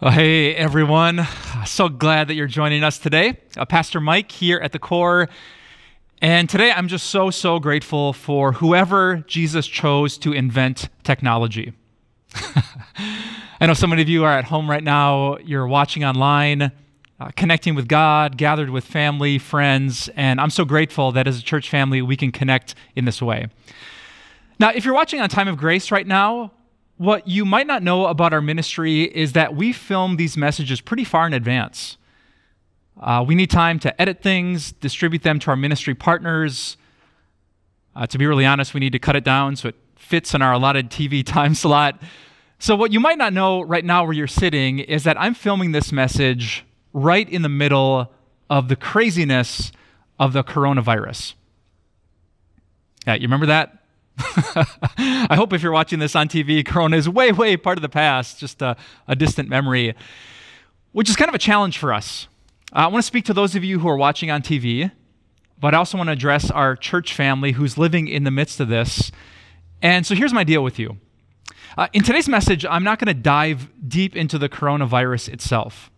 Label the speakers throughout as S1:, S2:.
S1: Well, hey, everyone. So glad that you're joining us today. Uh, Pastor Mike here at the core. And today I'm just so, so grateful for whoever Jesus chose to invent technology. I know so many of you are at home right now, you're watching online, uh, connecting with God, gathered with family, friends, and I'm so grateful that as a church family we can connect in this way. Now, if you're watching on Time of Grace right now, what you might not know about our ministry is that we film these messages pretty far in advance. Uh, we need time to edit things, distribute them to our ministry partners. Uh, to be really honest, we need to cut it down so it fits in our allotted TV time slot. So, what you might not know right now where you're sitting is that I'm filming this message right in the middle of the craziness of the coronavirus. Yeah, you remember that? I hope if you're watching this on TV, Corona is way, way part of the past, just a, a distant memory, which is kind of a challenge for us. Uh, I want to speak to those of you who are watching on TV, but I also want to address our church family who's living in the midst of this. And so here's my deal with you. Uh, in today's message, I'm not going to dive deep into the coronavirus itself.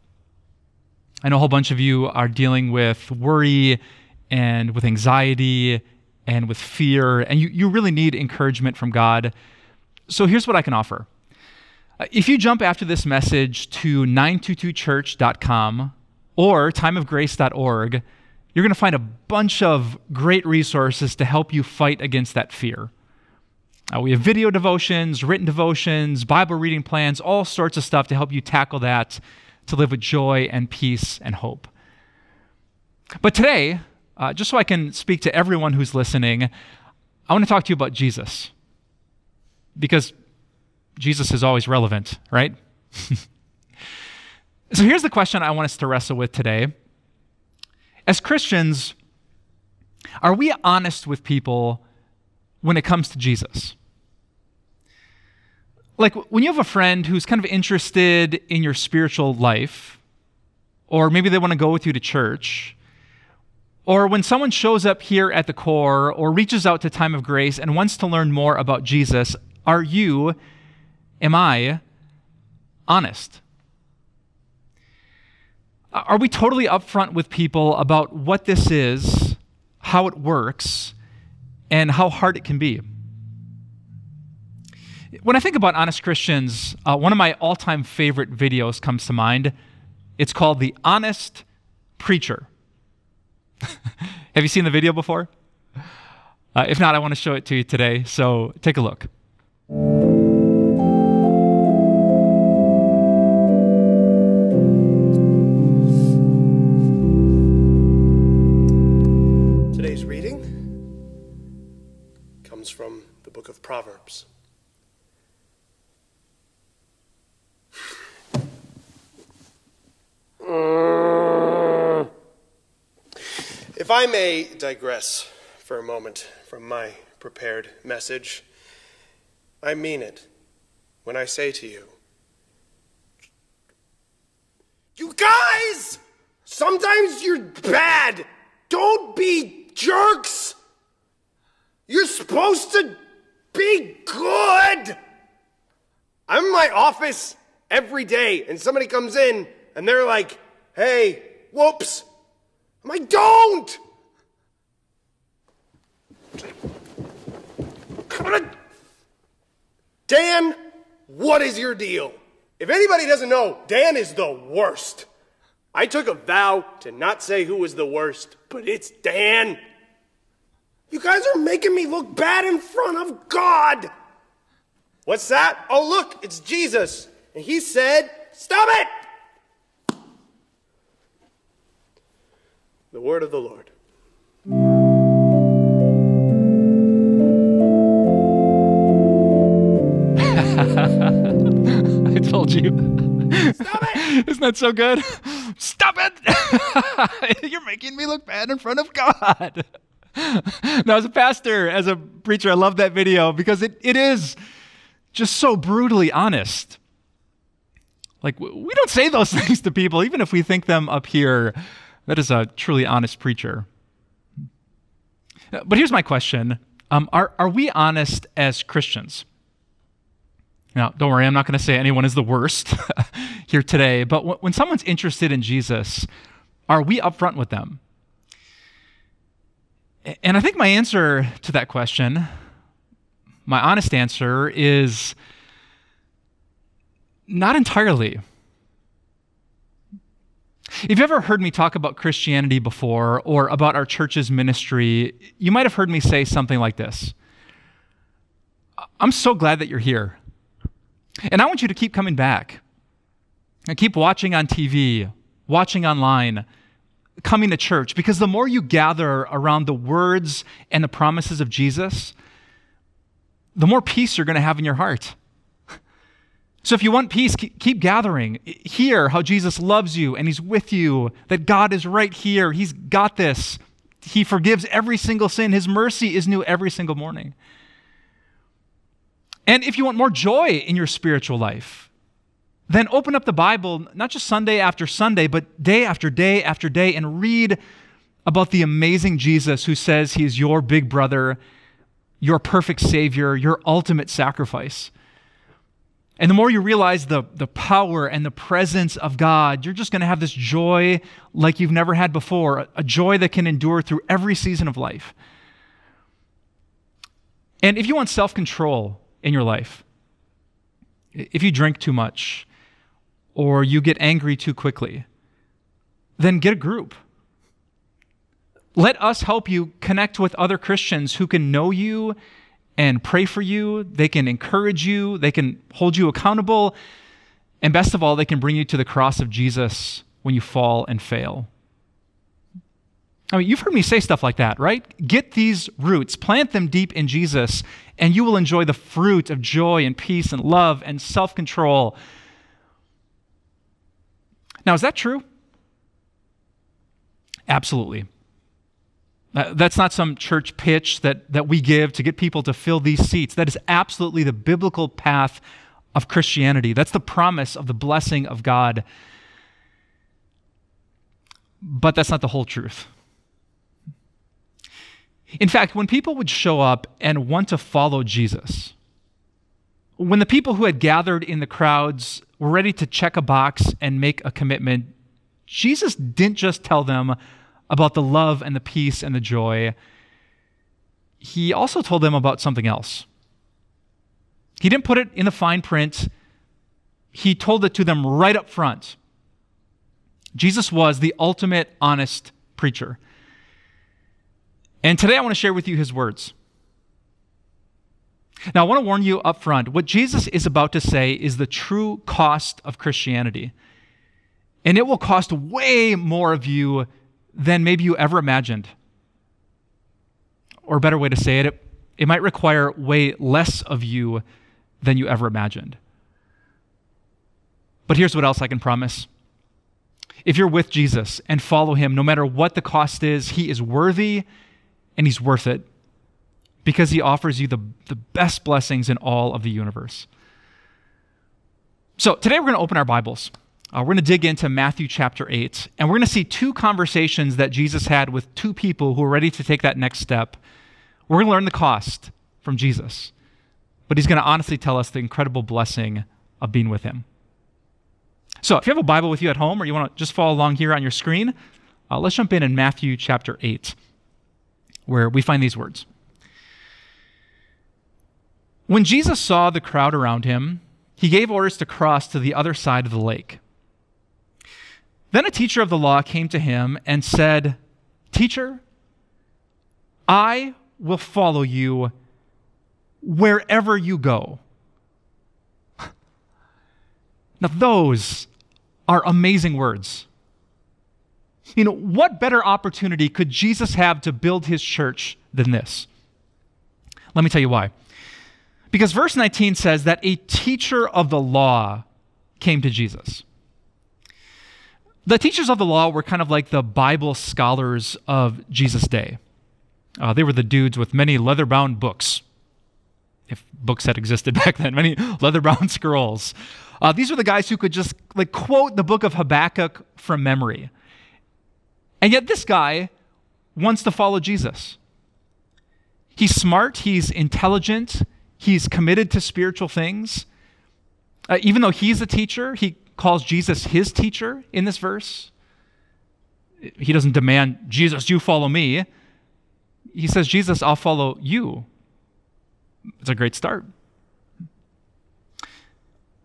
S1: I know a whole bunch of you are dealing with worry and with anxiety and with fear, and you, you really need encouragement from God. So here's what I can offer. Uh, if you jump after this message to 922church.com or timeofgrace.org, you're going to find a bunch of great resources to help you fight against that fear. Uh, we have video devotions, written devotions, Bible reading plans, all sorts of stuff to help you tackle that, to live with joy and peace and hope. But today, uh, just so I can speak to everyone who's listening, I want to talk to you about Jesus. Because Jesus is always relevant, right? so here's the question I want us to wrestle with today. As Christians, are we honest with people when it comes to Jesus? Like when you have a friend who's kind of interested in your spiritual life, or maybe they want to go with you to church, or when someone shows up here at the core or reaches out to Time of Grace and wants to learn more about Jesus, are you, am I, honest? Are we totally upfront with people about what this is, how it works, and how hard it can be? When I think about honest Christians, uh, one of my all time favorite videos comes to mind. It's called The Honest Preacher. Have you seen the video before? Uh, if not, I want to show it to you today. So take a look.
S2: If I may digress for a moment from my prepared message, I mean it when I say to you, You guys! Sometimes you're bad! Don't be jerks! You're supposed to be good! I'm in my office every day, and somebody comes in and they're like, Hey, whoops! I'm like, don't! Dan, what is your deal? If anybody doesn't know, Dan is the worst. I took a vow to not say who was the worst, but it's Dan. You guys are making me look bad in front of God. What's that? Oh, look, it's Jesus. And he said, Stop it! The word of the Lord.
S1: I told you.
S2: Stop it!
S1: Isn't that so good? Stop it! You're making me look bad in front of God. now, as a pastor, as a preacher, I love that video because it, it is just so brutally honest. Like, we don't say those things to people, even if we think them up here. That is a truly honest preacher. But here's my question um, are, are we honest as Christians? Now, don't worry, I'm not going to say anyone is the worst here today, but when someone's interested in Jesus, are we upfront with them? And I think my answer to that question, my honest answer, is not entirely. If you've ever heard me talk about Christianity before or about our church's ministry, you might have heard me say something like this I'm so glad that you're here. And I want you to keep coming back. And keep watching on TV, watching online, coming to church, because the more you gather around the words and the promises of Jesus, the more peace you're going to have in your heart. So if you want peace, keep gathering. Hear how Jesus loves you and he's with you, that God is right here. He's got this. He forgives every single sin. His mercy is new every single morning. And if you want more joy in your spiritual life, then open up the Bible, not just Sunday after Sunday, but day after day after day, and read about the amazing Jesus who says he is your big brother, your perfect Savior, your ultimate sacrifice. And the more you realize the, the power and the presence of God, you're just going to have this joy like you've never had before, a, joy that can endure through every season of life. And if you want self control in your life, if you drink too much or you get angry too quickly, then get a group. Let us help you connect with other Christians who can know you and pray for you. They can encourage you. They can hold you accountable. And best of all, they can bring you to the cross of Jesus when you fall and fail. I mean, you've heard me say stuff like that, right? Get these roots, plant them deep in Jesus, and you will enjoy the fruit of joy and peace and love and self control. Now, is that true? Absolutely. Uh, that's not some church pitch that, that we give to get people to fill these seats. That is absolutely the biblical path of Christianity. That's the promise of the blessing of God. But that's not the whole truth. In fact, when people would show up and want to follow Jesus, when the people who had gathered in the crowds were ready to check a box and make a commitment, Jesus didn't just tell them, about the love and the peace and the joy, he also told them about something else. He didn't put it in the fine print, he told it to them right up front. Jesus was the ultimate honest preacher. And today I want to share with you his words. Now, I want to warn you up front what Jesus is about to say is the true cost of Christianity. And it will cost way more of you than maybe you ever imagined. Or a better way to say it, it, it might require way less of you than you ever imagined. But here's what else I can promise. If you're with Jesus and follow him, no matter what the cost is, he is worthy and he's worth it because he offers you the, the best blessings in all of the universe. So today we're going to open our Bibles uh, we're going to dig into Matthew chapter 8, and we're going to see two conversations that Jesus had with two people who are ready to take that next step. We're going to learn the cost from Jesus, but he's going to honestly tell us the incredible blessing of being with him. So, if you have a Bible with you at home or you want to just follow along here on your screen, uh, let's jump in in Matthew chapter 8, where we find these words. When Jesus saw the crowd around him, he gave orders to cross to the other side of the lake. Then a teacher of the law came to him and said, Teacher, I will follow you wherever you go. Now, those are amazing words. You know, what better opportunity could Jesus have to build his church than this? Let me tell you why. Because verse 19 says that a teacher of the law came to Jesus. The teachers of the law were kind of like the Bible scholars of Jesus' day. Uh, they were the dudes with many leather bound books, if books had existed back then, many leather bound scrolls. Uh, these were the guys who could just like quote the book of Habakkuk from memory. And yet, this guy wants to follow Jesus. He's smart, he's intelligent, he's committed to spiritual things, Uh, even though he's a teacher, he calls Jesus his teacher in this verse. He doesn't demand, Jesus, you follow me. He says, Jesus, I'll follow you. It's a great start.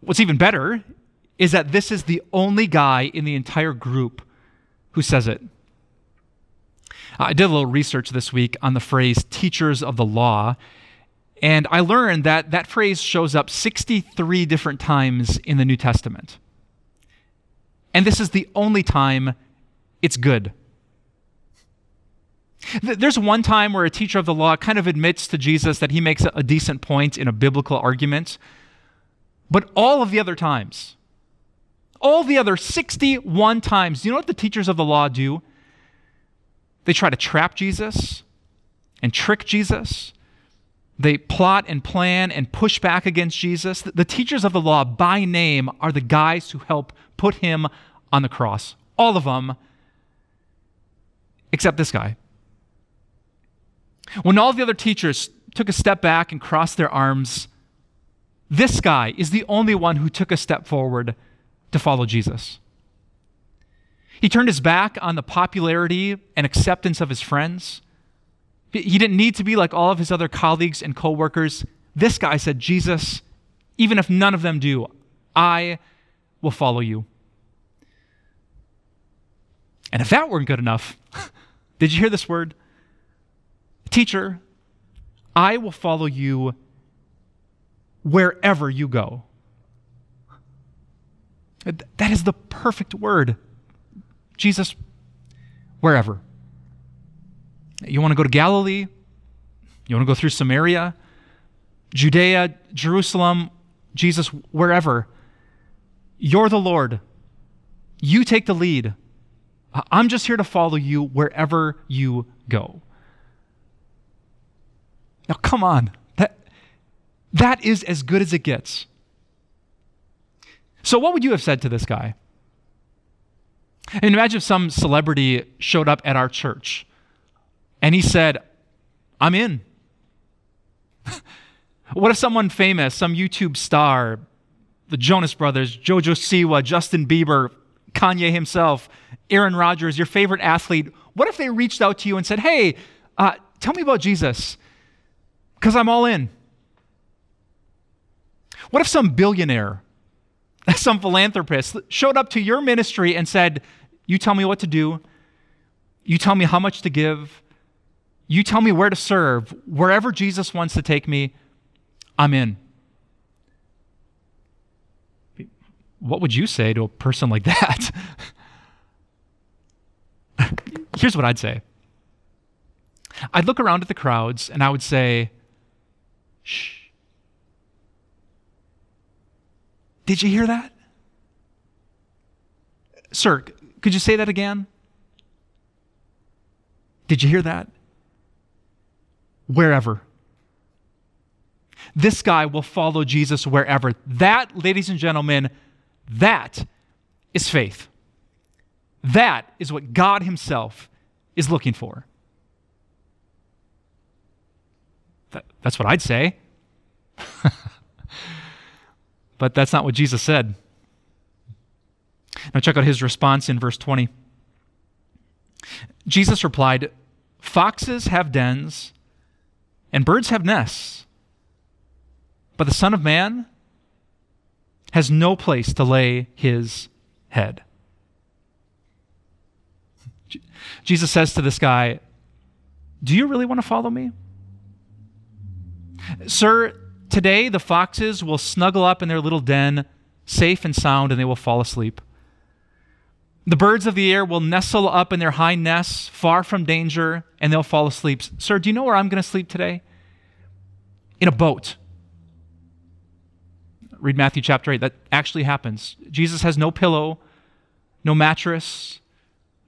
S1: What's even better is that this is the only guy in the entire group who says it. I did a little research this week on the phrase teachers of the law, and I learned that that phrase shows up 63 different times in the New Testament. And this is the only time it's good. There's one time where a teacher of the law kind of admits to Jesus that he makes a decent point in a biblical argument, but all of the other times, all the other 61 times, you know what the teachers of the law do? They try to trap Jesus and trick Jesus. They plot and plan and push back against Jesus. The teachers of the law, by name, are the guys who help put him on the cross. All of them, except this guy. When all the other teachers took a step back and crossed their arms, this guy is the only one who took a step forward to follow Jesus. He turned his back on the popularity and acceptance of his friends. He didn't need to be like all of his other colleagues and coworkers. This guy said, Jesus, even if none of them do, I will follow you. And if that weren't good enough, did you hear this word? Teacher, I will follow you wherever you go. That is the perfect word. Jesus, wherever. You want to go to Galilee? You want to go through Samaria? Judea, Jerusalem, Jesus, wherever. You're the Lord. You take the lead. I'm just here to follow you wherever you go. Now, come on. That, that is as good as it gets. So, what would you have said to this guy? And imagine if some celebrity showed up at our church and he said, I'm in. what if someone famous, some YouTube star, the Jonas Brothers, Jojo Siwa, Justin Bieber, Kanye himself, Aaron Rodgers, your favorite athlete, what if they reached out to you and said, Hey, uh, tell me about Jesus? Because I'm all in. What if some billionaire, some philanthropist showed up to your ministry and said, You tell me what to do, you tell me how much to give, you tell me where to serve, wherever Jesus wants to take me, I'm in. What would you say to a person like that? Here's what I'd say I'd look around at the crowds and I would say, shh. Did you hear that? Sir, could you say that again? Did you hear that? Wherever. This guy will follow Jesus wherever. That, ladies and gentlemen, that is faith. That is what God Himself is looking for. That, that's what I'd say. but that's not what Jesus said. Now, check out his response in verse 20. Jesus replied, Foxes have dens, and birds have nests, but the Son of Man has no place to lay his head. Jesus says to this guy, Do you really want to follow me? Sir, today the foxes will snuggle up in their little den, safe and sound, and they will fall asleep. The birds of the air will nestle up in their high nests, far from danger, and they'll fall asleep. Sir, do you know where I'm going to sleep today? In a boat. Read Matthew chapter 8. That actually happens. Jesus has no pillow, no mattress,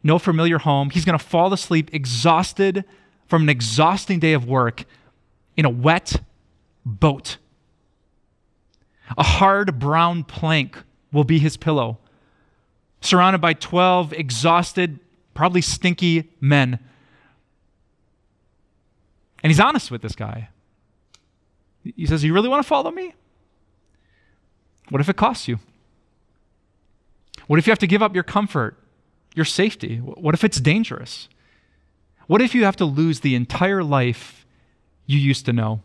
S1: no familiar home. He's going to fall asleep exhausted from an exhausting day of work in a wet boat. A hard brown plank will be his pillow, surrounded by 12 exhausted, probably stinky men. And he's honest with this guy. He says, You really want to follow me? What if it costs you? What if you have to give up your comfort, your safety? What if it's dangerous? What if you have to lose the entire life you used to know?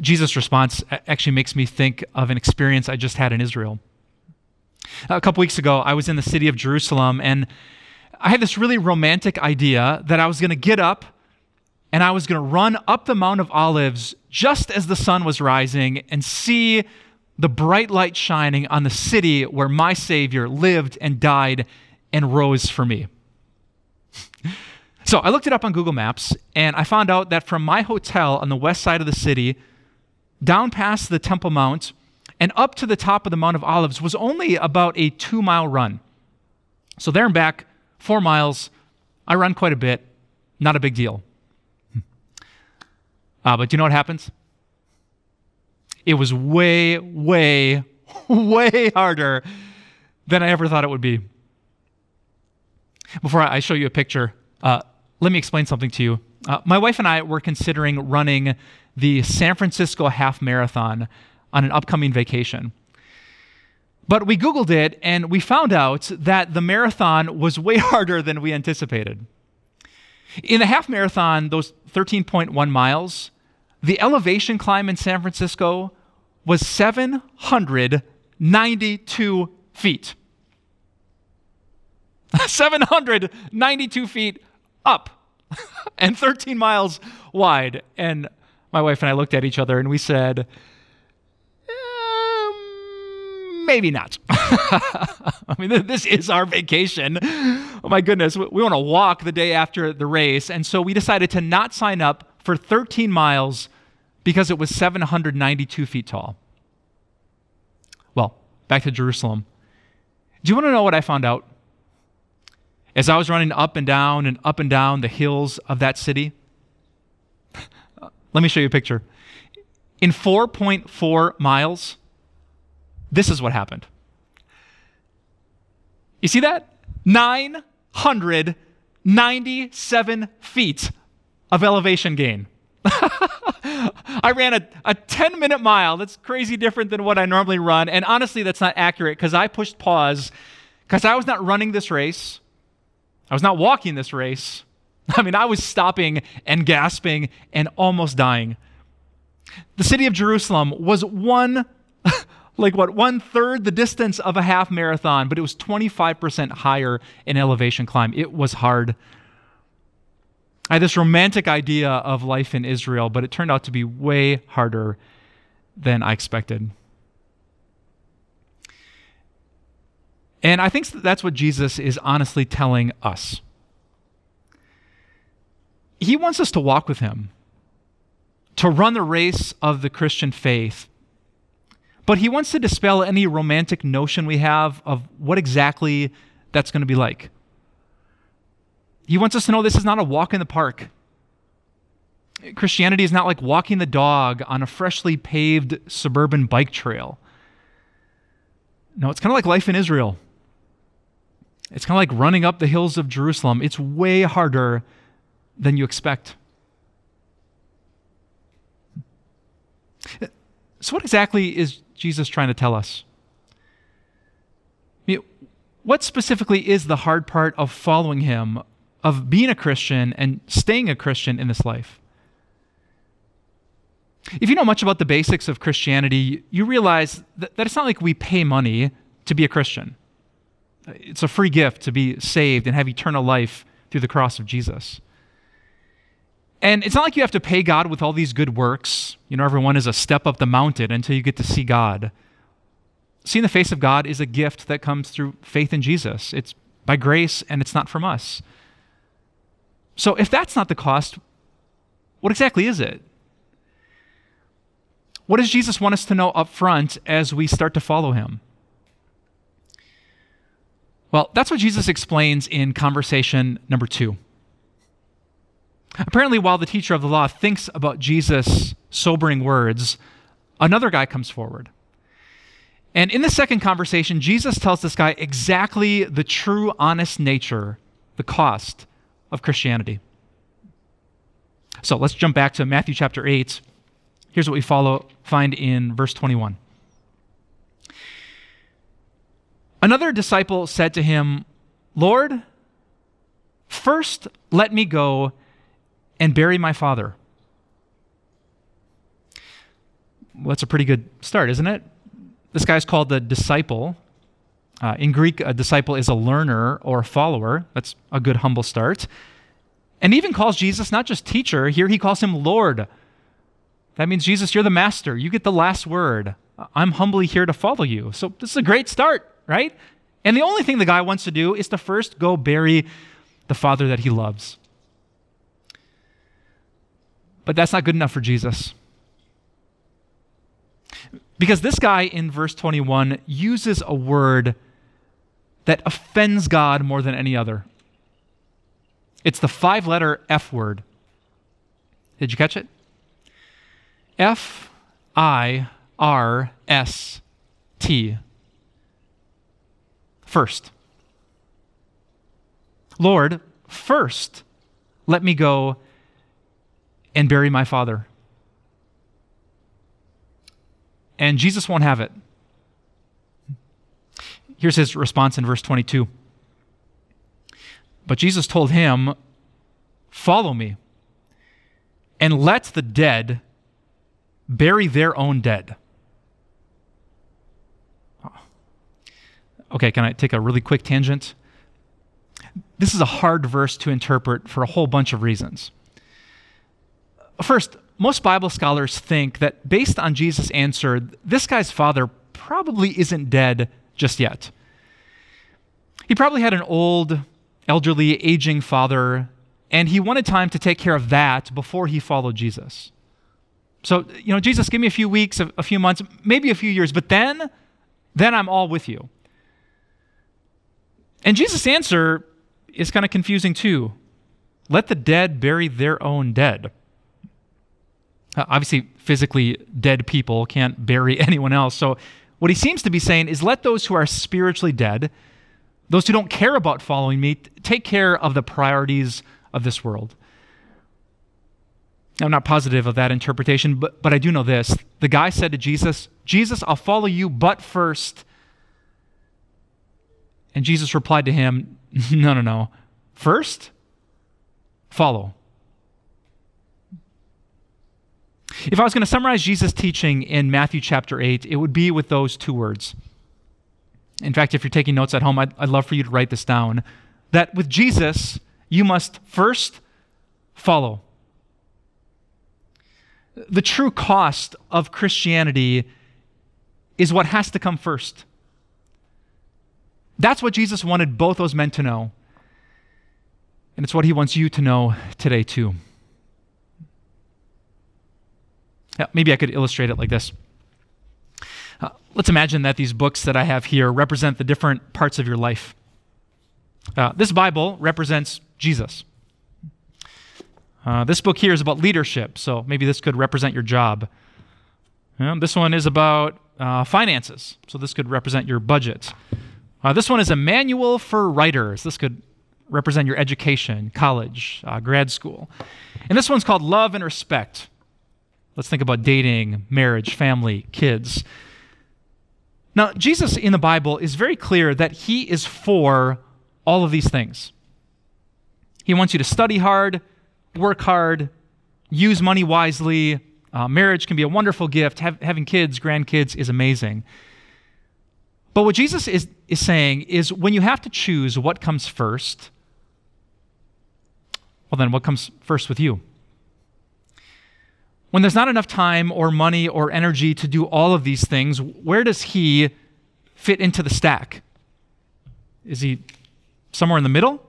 S1: Jesus' response actually makes me think of an experience I just had in Israel. A couple weeks ago, I was in the city of Jerusalem, and I had this really romantic idea that I was going to get up and I was going to run up the Mount of Olives just as the sun was rising and see the bright light shining on the city where my Savior lived and died and rose for me. so I looked it up on Google Maps and I found out that from my hotel on the west side of the city, down past the Temple Mount, and up to the top of the Mount of Olives was only about a two mile run. So there and back, four miles. I run quite a bit, not a big deal. Uh, but do you know what happens? It was way, way, way harder than I ever thought it would be. Before I show you a picture, uh, let me explain something to you. Uh, my wife and I were considering running the San Francisco Half Marathon on an upcoming vacation. But we Googled it and we found out that the marathon was way harder than we anticipated. In the half marathon, those 13.1 miles, the elevation climb in San Francisco was 792 feet. 792 feet up and 13 miles wide. And my wife and I looked at each other and we said, um, maybe not. I mean, this is our vacation. Oh my goodness, we want to walk the day after the race. And so we decided to not sign up for 13 miles because it was 792 feet tall. Well, back to Jerusalem. Do you want to know what I found out? As I was running up and down and up and down the hills of that city, let me show you a picture. In 4.4 miles, this is what happened. You see that? 997 feet of elevation gain. I ran a, a 10 minute mile. That's crazy different than what I normally run. And honestly, that's not accurate because I pushed pause because I was not running this race. I was not walking this race. I mean, I was stopping and gasping and almost dying. The city of Jerusalem was one, like what, one third the distance of a half marathon, but it was 25% higher in elevation climb. It was hard. I had this romantic idea of life in Israel, but it turned out to be way harder than I expected. And I think that's what Jesus is honestly telling us. He wants us to walk with Him, to run the race of the Christian faith. But He wants to dispel any romantic notion we have of what exactly that's going to be like. He wants us to know this is not a walk in the park. Christianity is not like walking the dog on a freshly paved suburban bike trail. No, it's kind of like life in Israel. It's kind of like running up the hills of Jerusalem. It's way harder than you expect. So, what exactly is Jesus trying to tell us? I mean, what specifically is the hard part of following him, of being a Christian and staying a Christian in this life. If you know much about the basics of Christianity, you realize that, that it's not like we pay money to be a Christian. It's a free gift to be saved and have eternal life through the cross of Jesus. And it's not like you have to pay God with all these good works. You know, everyone is a step up the mountain until you get to see God. Seeing the face of God is a gift that comes through faith in Jesus. It's by grace and it's not from us. So if that's not the cost, what exactly is it? What does Jesus want us to know up front as we start to follow him? Well, that's what Jesus explains in conversation number two. Apparently, while the teacher of the law thinks about Jesus' sobering words, another guy comes forward. And in the second conversation, Jesus tells this guy exactly the true, honest nature, the cost of Christianity. So let's jump back to Matthew chapter 8. Here's what we follow, find in verse 21. Another disciple said to him, Lord, first let me go and bury my father. Well, that's a pretty good start, isn't it? This guy's called the disciple. Uh, in Greek, a disciple is a learner or a follower. That's a good, humble start. And even calls Jesus not just teacher, here he calls him Lord. That means, Jesus, you're the master. You get the last word. I'm humbly here to follow you. So this is a great start, right? And the only thing the guy wants to do is to first go bury the father that he loves. But that's not good enough for Jesus. Because this guy in verse 21 uses a word that offends God more than any other. It's the five letter F word. Did you catch it? F I R S T. First. Lord, first let me go and bury my father. And Jesus won't have it. Here's his response in verse 22. But Jesus told him, Follow me, and let the dead bury their own dead. Okay, can I take a really quick tangent? This is a hard verse to interpret for a whole bunch of reasons. First, most Bible scholars think that based on Jesus' answer, this guy's father probably isn't dead just yet. He probably had an old, elderly, aging father, and he wanted time to take care of that before he followed Jesus. So, you know, Jesus, give me a few weeks, a, a few months, maybe a few years, but then, then I'm all with you. And Jesus' answer is kind of confusing too. Let the dead bury their own dead. Uh, obviously, physically dead people can't bury anyone else. So, what he seems to be saying is let those who are spiritually dead, those who don't care about following me, take care of the priorities of this world. I'm not positive of that interpretation, but, but I do know this. The guy said to Jesus, Jesus, I'll follow you, but first. And Jesus replied to him, No, no, no. First, follow. If I was going to summarize Jesus' teaching in Matthew chapter 8, it would be with those two words. In fact, if you're taking notes at home, I'd, I'd love for you to write this down. That with Jesus, you must first follow. The true cost of Christianity is what has to come first. That's what Jesus wanted both those men to know. And it's what he wants you to know today, too. Maybe I could illustrate it like this. Uh, let's imagine that these books that I have here represent the different parts of your life. Uh, this Bible represents Jesus. Uh, this book here is about leadership, so maybe this could represent your job. this one is about uh, finances, so this could represent your budget. Uh, this one is a manual for writers. This could represent your education, college, grad school. And this one's called Love and Respect. Let's think about dating, marriage, family, kids. Now, Jesus in the Bible is very clear that he is for all of these things. He wants you to study hard, work hard, use money wisely. Uh, marriage can be a wonderful gift. Have, having kids, grandkids is amazing. But what Jesus is, is saying is when you have to choose what comes first, well, then what comes first with you? When there's not enough time or money or energy to do all of these things, where does he fit into the stack? Is he somewhere in the middle?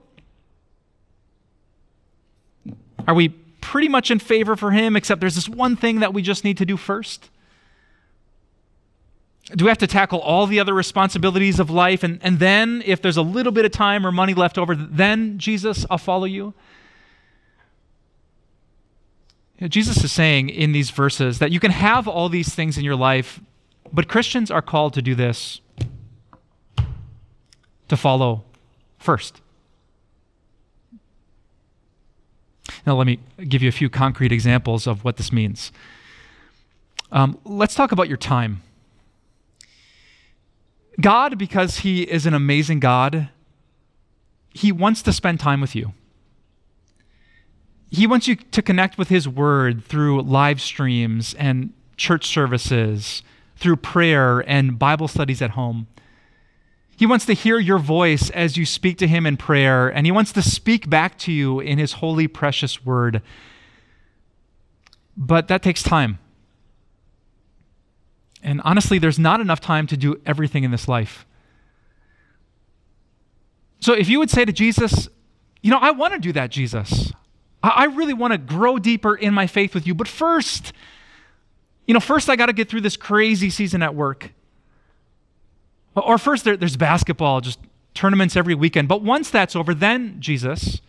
S1: Are we pretty much in favor for him, except there's this one thing that we just need to do first? Do we have to tackle all the other responsibilities of life? And, and then, if there's a little bit of time or money left over, then, Jesus, I'll follow you? Jesus is saying in these verses that you can have all these things in your life, but Christians are called to do this to follow first. Now, let me give you a few concrete examples of what this means. Um, let's talk about your time. God, because He is an amazing God, He wants to spend time with you. He wants you to connect with His Word through live streams and church services, through prayer and Bible studies at home. He wants to hear your voice as you speak to Him in prayer, and He wants to speak back to you in His holy, precious Word. But that takes time. And honestly, there's not enough time to do everything in this life. So if you would say to Jesus, You know, I want to do that, Jesus. I really want to grow deeper in my faith with you. But first, you know, first I got to get through this crazy season at work. Or first, there, there's basketball, just tournaments every weekend. But once that's over, then Jesus,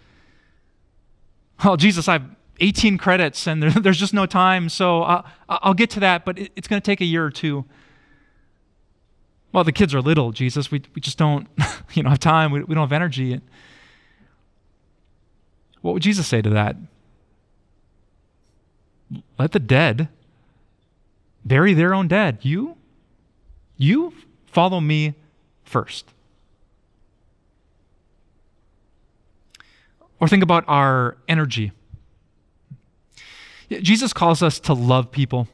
S1: oh, Jesus, I have 18 credits and there, there's just no time. So uh, I'll, I'll get to that, but it, it's going to take a year or two. Well, the kids are little, Jesus. We, we just don't you know, have time. We, we don't have energy. What would Jesus say to that? Let the dead bury their own dead. You? You Follow me first. Or think about our energy. Jesus calls us to love people.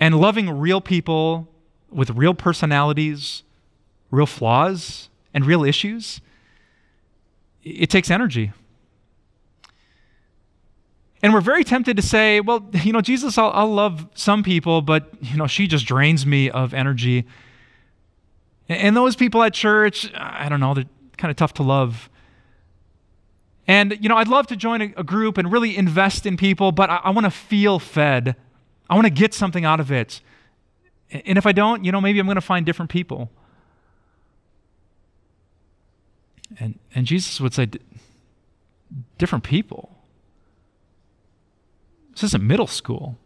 S1: And loving real people with real personalities, real flaws, and real issues, it takes energy. And we're very tempted to say, well, you know, Jesus, I'll, I'll love some people, but, you know, she just drains me of energy. And those people at church, I don't know, they're kind of tough to love. And, you know, I'd love to join a, group and really invest in people, but I, I want to feel fed. I want to get something out of it. And if I don't, you know, maybe I'm going to find different people. And, and Jesus would say, different people. This isn't middle school.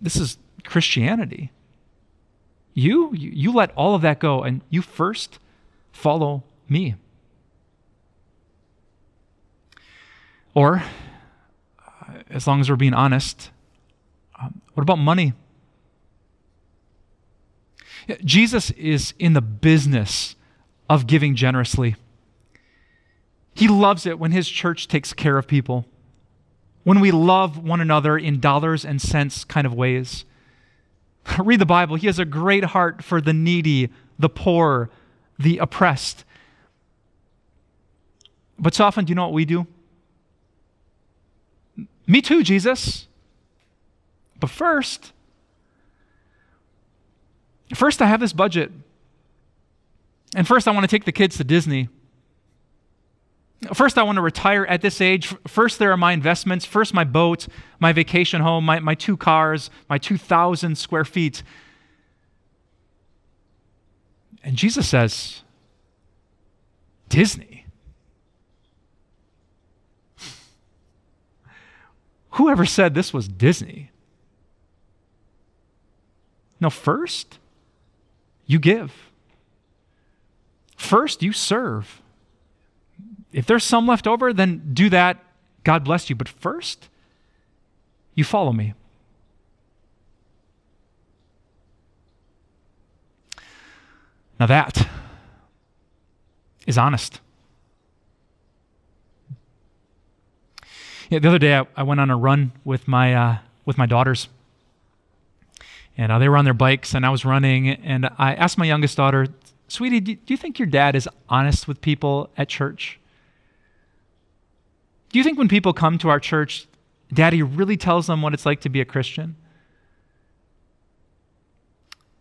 S1: This is Christianity. You, you let all of that go and you first follow me. Or, uh, as long as we're being honest, um, what about money? Jesus is in the business of giving generously. He loves it when his church takes care of people, when we love one another in dollars and cents kind of ways. Read the Bible. He has a great heart for the needy, the poor, the oppressed. But so often, do you know what we do? Me too, Jesus. But first, first I have this budget. And first I want to take the kids to Disney. First, I want to retire at this age. First, there are my investments. First, my boat, my vacation home, my, my two cars, my 2,000 square feet. And Jesus says, Disney. Whoever said this was Disney? No, first, you give. First, you serve if there's some left over, then do that. God bless you. But first, you follow me. Now that is honest. Yeah, the other day I, I, went on a run with my uh, with my daughters, and uh, they were on their bikes, and I was running, and I asked my youngest daughter, "Sweetie, do, do you think your dad is honest with people at church?" Do you think when people come to our church, Daddy really tells them what it's like to be a Christian?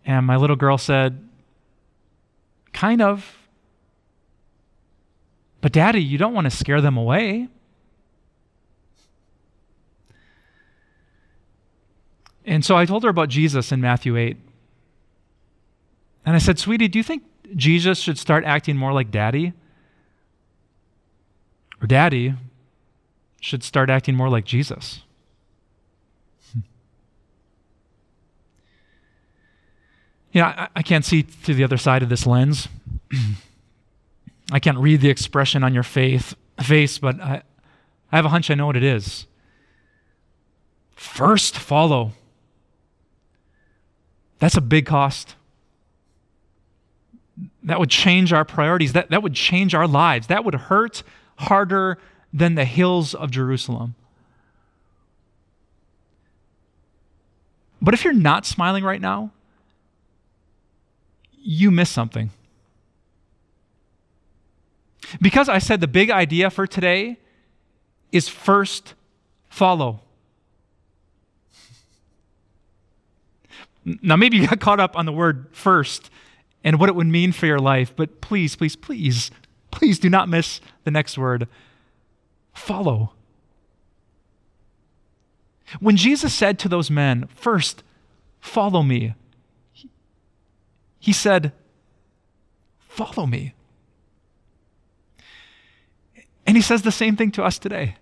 S1: And my little girl said, Kind of. But, Daddy, you don't want to scare them away. And so I told her about Jesus in Matthew 8. And I said, Sweetie, do you think Jesus should start acting more like Daddy? Or, Daddy, should start acting more like Jesus. Hmm. You know, I, I can't see through the other side of this lens. I can't read the expression on your faith, face, but I, I have a hunch I know what it is. First, follow. That's a big cost. That would change our priorities. That, that would change our lives. That would hurt harder than the hills of Jerusalem. But if you're not smiling right now, you miss something. Because I said the big idea for today is first follow. Now, maybe you got caught up on the word first and what it would mean for your life, but please, please, please, please do not miss the next word follow. When Jesus said to those men, First, follow me, he said, Follow me. And he says the same thing to us today.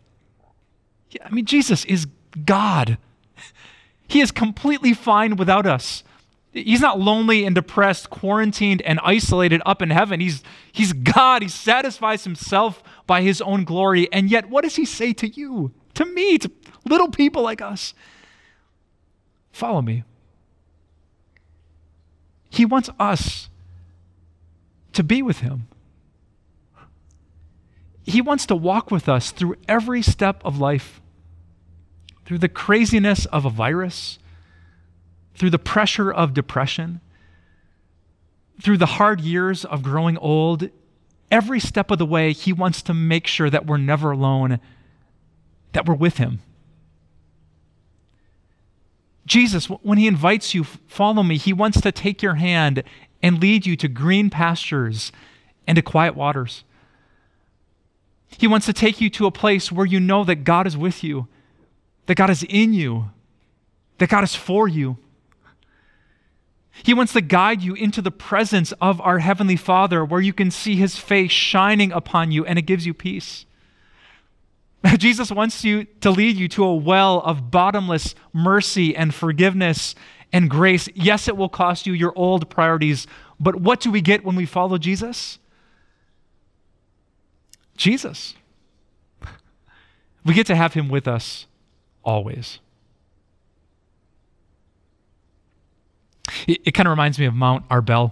S1: I mean, Jesus is God. He is completely fine without us. He's not lonely and depressed, quarantined and isolated up in heaven. He's, he's God. He satisfies himself by his own glory. And yet, what does he say to you, to me, to little people like us? Follow me. He wants us to be with him. He wants to walk with us through every step of life, through the craziness of a virus, through the pressure of depression, through the hard years of growing old. Every step of the way, He wants to make sure that we're never alone, that we're with Him. Jesus, when He invites you, follow me, He wants to take your hand and lead you to green pastures and to quiet waters. He wants to take you to a place where you know that God is with you, that God is in you, that God is for you. He wants to guide you into the presence of our Heavenly Father where you can see His face shining upon you and it gives you peace. Jesus wants you to lead you to a well of bottomless mercy and forgiveness and grace. Yes, it will cost you your old priorities, but what do we get when we follow Jesus? Jesus. We get to have him with us always. It, it kind of reminds me of Mount Arbel.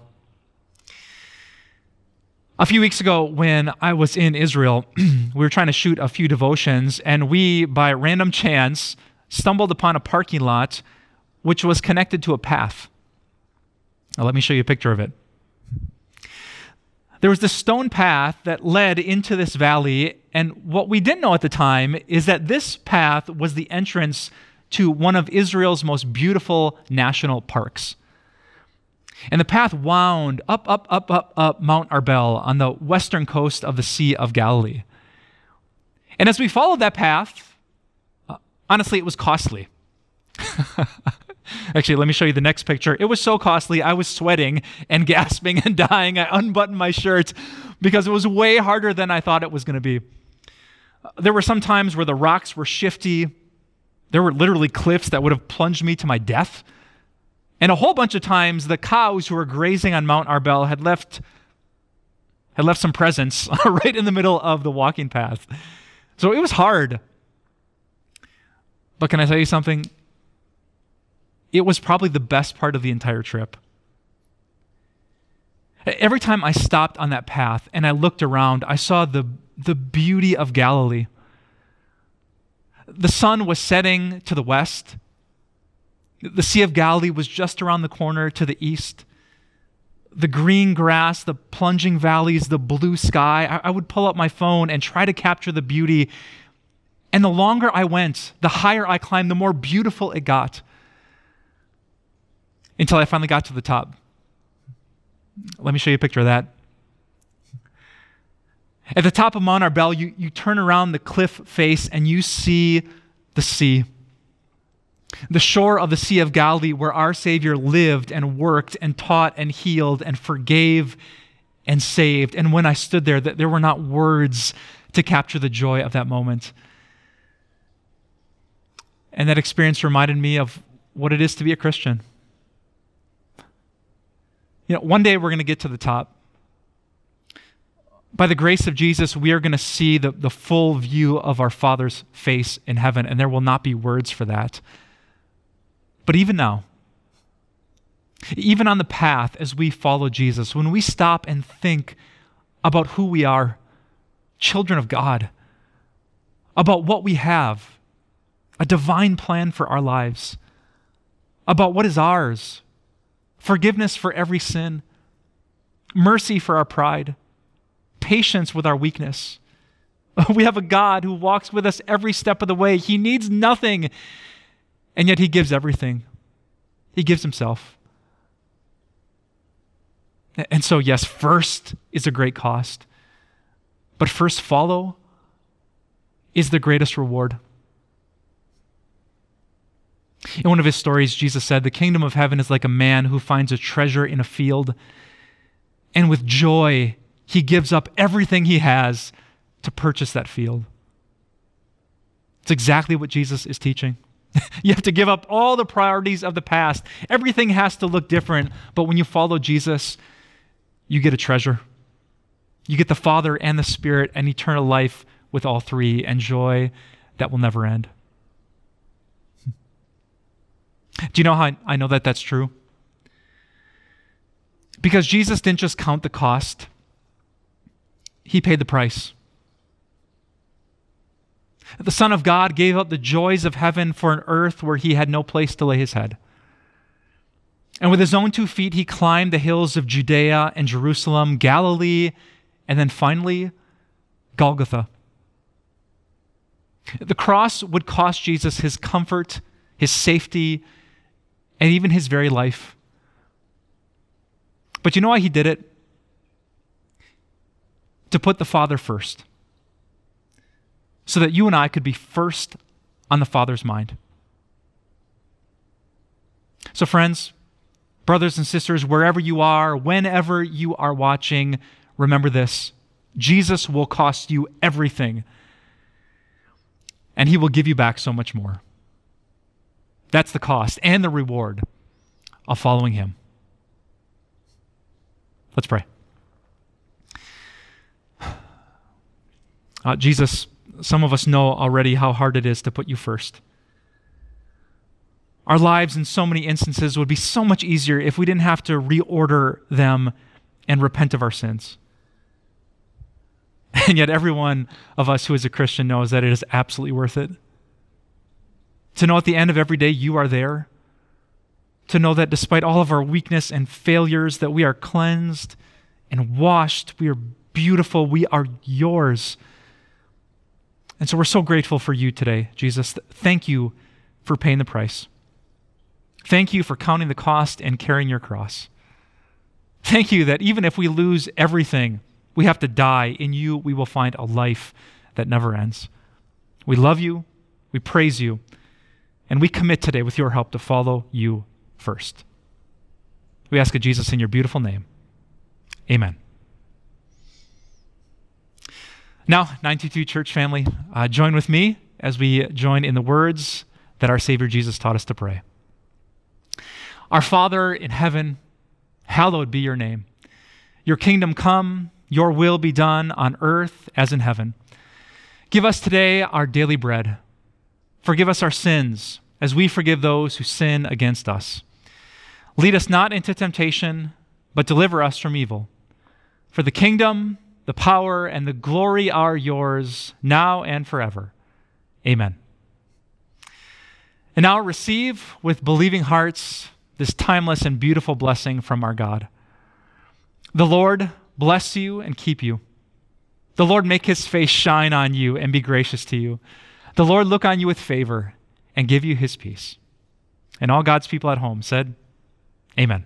S1: A few weeks ago, when I was in Israel, we were trying to shoot a few devotions, and we, by random chance, stumbled upon a parking lot which was connected to a path. Now, let me show you a picture of it there was this stone path that led into this valley. And what we didn't know at the time is that this path was the entrance to one of Israel's most beautiful national parks. And the path wound up, up, up, up, up Mount Arbel on the western coast of the Sea of Galilee. And as we followed that path, uh, honestly, it was costly. Actually, let me show you the next picture. It was so costly, I was sweating and gasping and dying. I unbuttoned my shirt because it was way harder than I thought it was going to be. There were some times where the rocks were shifty. There were literally cliffs that would have plunged me to my death. And a whole bunch of times, the cows who were grazing on Mount Arbel had left, had left some presents right in the middle of the walking path. So it was hard. But can I tell you something? it was probably the best part of the entire trip. Every time I stopped on that path and I looked around, I saw the, the beauty of Galilee. The sun was setting to the west. The Sea of Galilee was just around the corner to the east. The green grass, the plunging valleys, the blue sky. I, would pull up my phone and try to capture the beauty. And the longer I went, the higher I climbed, the more beautiful it got until I finally got to the top. Let me show you a picture of that. At the top of Mount Arbel, you, you turn around the cliff face and you see the sea. The shore of the Sea of Galilee, where our Savior lived and worked and taught and healed and forgave and saved. And when I stood there, there were not words to capture the joy of that moment. And that experience reminded me of what it is to be a Christian. You know, one day we're going to get to the top. by the grace of Jesus, we are going to see the, the full view of our Father's face in heaven, and there will not be words for that. But even now, even on the path as we follow Jesus, when we stop and think about who we are, children of God, about what we have, a divine plan for our lives, about what is ours, forgiveness for every sin, mercy for our pride patience with our weakness. We have a God who walks with us every step of the way. He needs nothing, and yet He gives everything. He gives Himself. And so, yes, first is a great cost, but first follow is the greatest reward. In one of his stories, Jesus said, The kingdom of heaven is like a man who finds a treasure in a field, and with joy he gives up everything he has to purchase that field. It's exactly what Jesus is teaching. you have to give up all the priorities of the past. Everything has to look different, but when you follow Jesus, you get a treasure. You get the Father and the Spirit and eternal life with all three and joy that will never end. Do you know how I know that that's true? Because Jesus didn't just count the cost, he paid the price. The Son of God gave up the joys of heaven for an earth where he had no place to lay his head. And with his own two feet, he climbed the hills of Judea and Jerusalem, Galilee, and then finally, Golgotha. The cross would cost Jesus his comfort, his safety, and even his very life. But you know why he did it? to put the Father first so that you and I could be first on the Father's mind. So, friends, brothers and sisters, wherever you are, whenever you are watching, remember this Jesus will cost you everything, and he will give you back so much more. That's the cost and the reward of following him. Let's pray. Uh, Jesus, some of us know already how hard it is to put you first. Our lives, in so many instances, would be so much easier if we didn't have to reorder them and repent of our sins. And yet, every one of us who is a Christian knows that it is absolutely worth it. To know at the end of every day you are there. To know that despite all of our weakness and failures, that we are cleansed and washed, we are beautiful, we are yours. And so we're so grateful for you today, Jesus. Thank you for paying the price. Thank you for counting the cost and carrying your cross. Thank you that even if we lose everything, we have to die. In you, we will find a life that never ends. We love you, we praise you, and we commit today with your help to follow you first. We ask it, Jesus, in your beautiful name. Amen. Now, 92 Church family, uh, join with me as we join in the words that our Savior Jesus taught us to pray. Our Father in heaven, hallowed be your name. Your kingdom come, your will be done on earth as in heaven. Give us today our daily bread. Forgive us our sins as we forgive those who sin against us. Lead us not into temptation, but deliver us from evil. For the kingdom, the power, and the glory are yours now and forever. Amen. And now receive with believing hearts this timeless and beautiful blessing from our God. The Lord bless you and keep you. The Lord make his face shine on you and be gracious to you. The Lord look on you with favor and give you his peace. And all God's people at home said, Amen.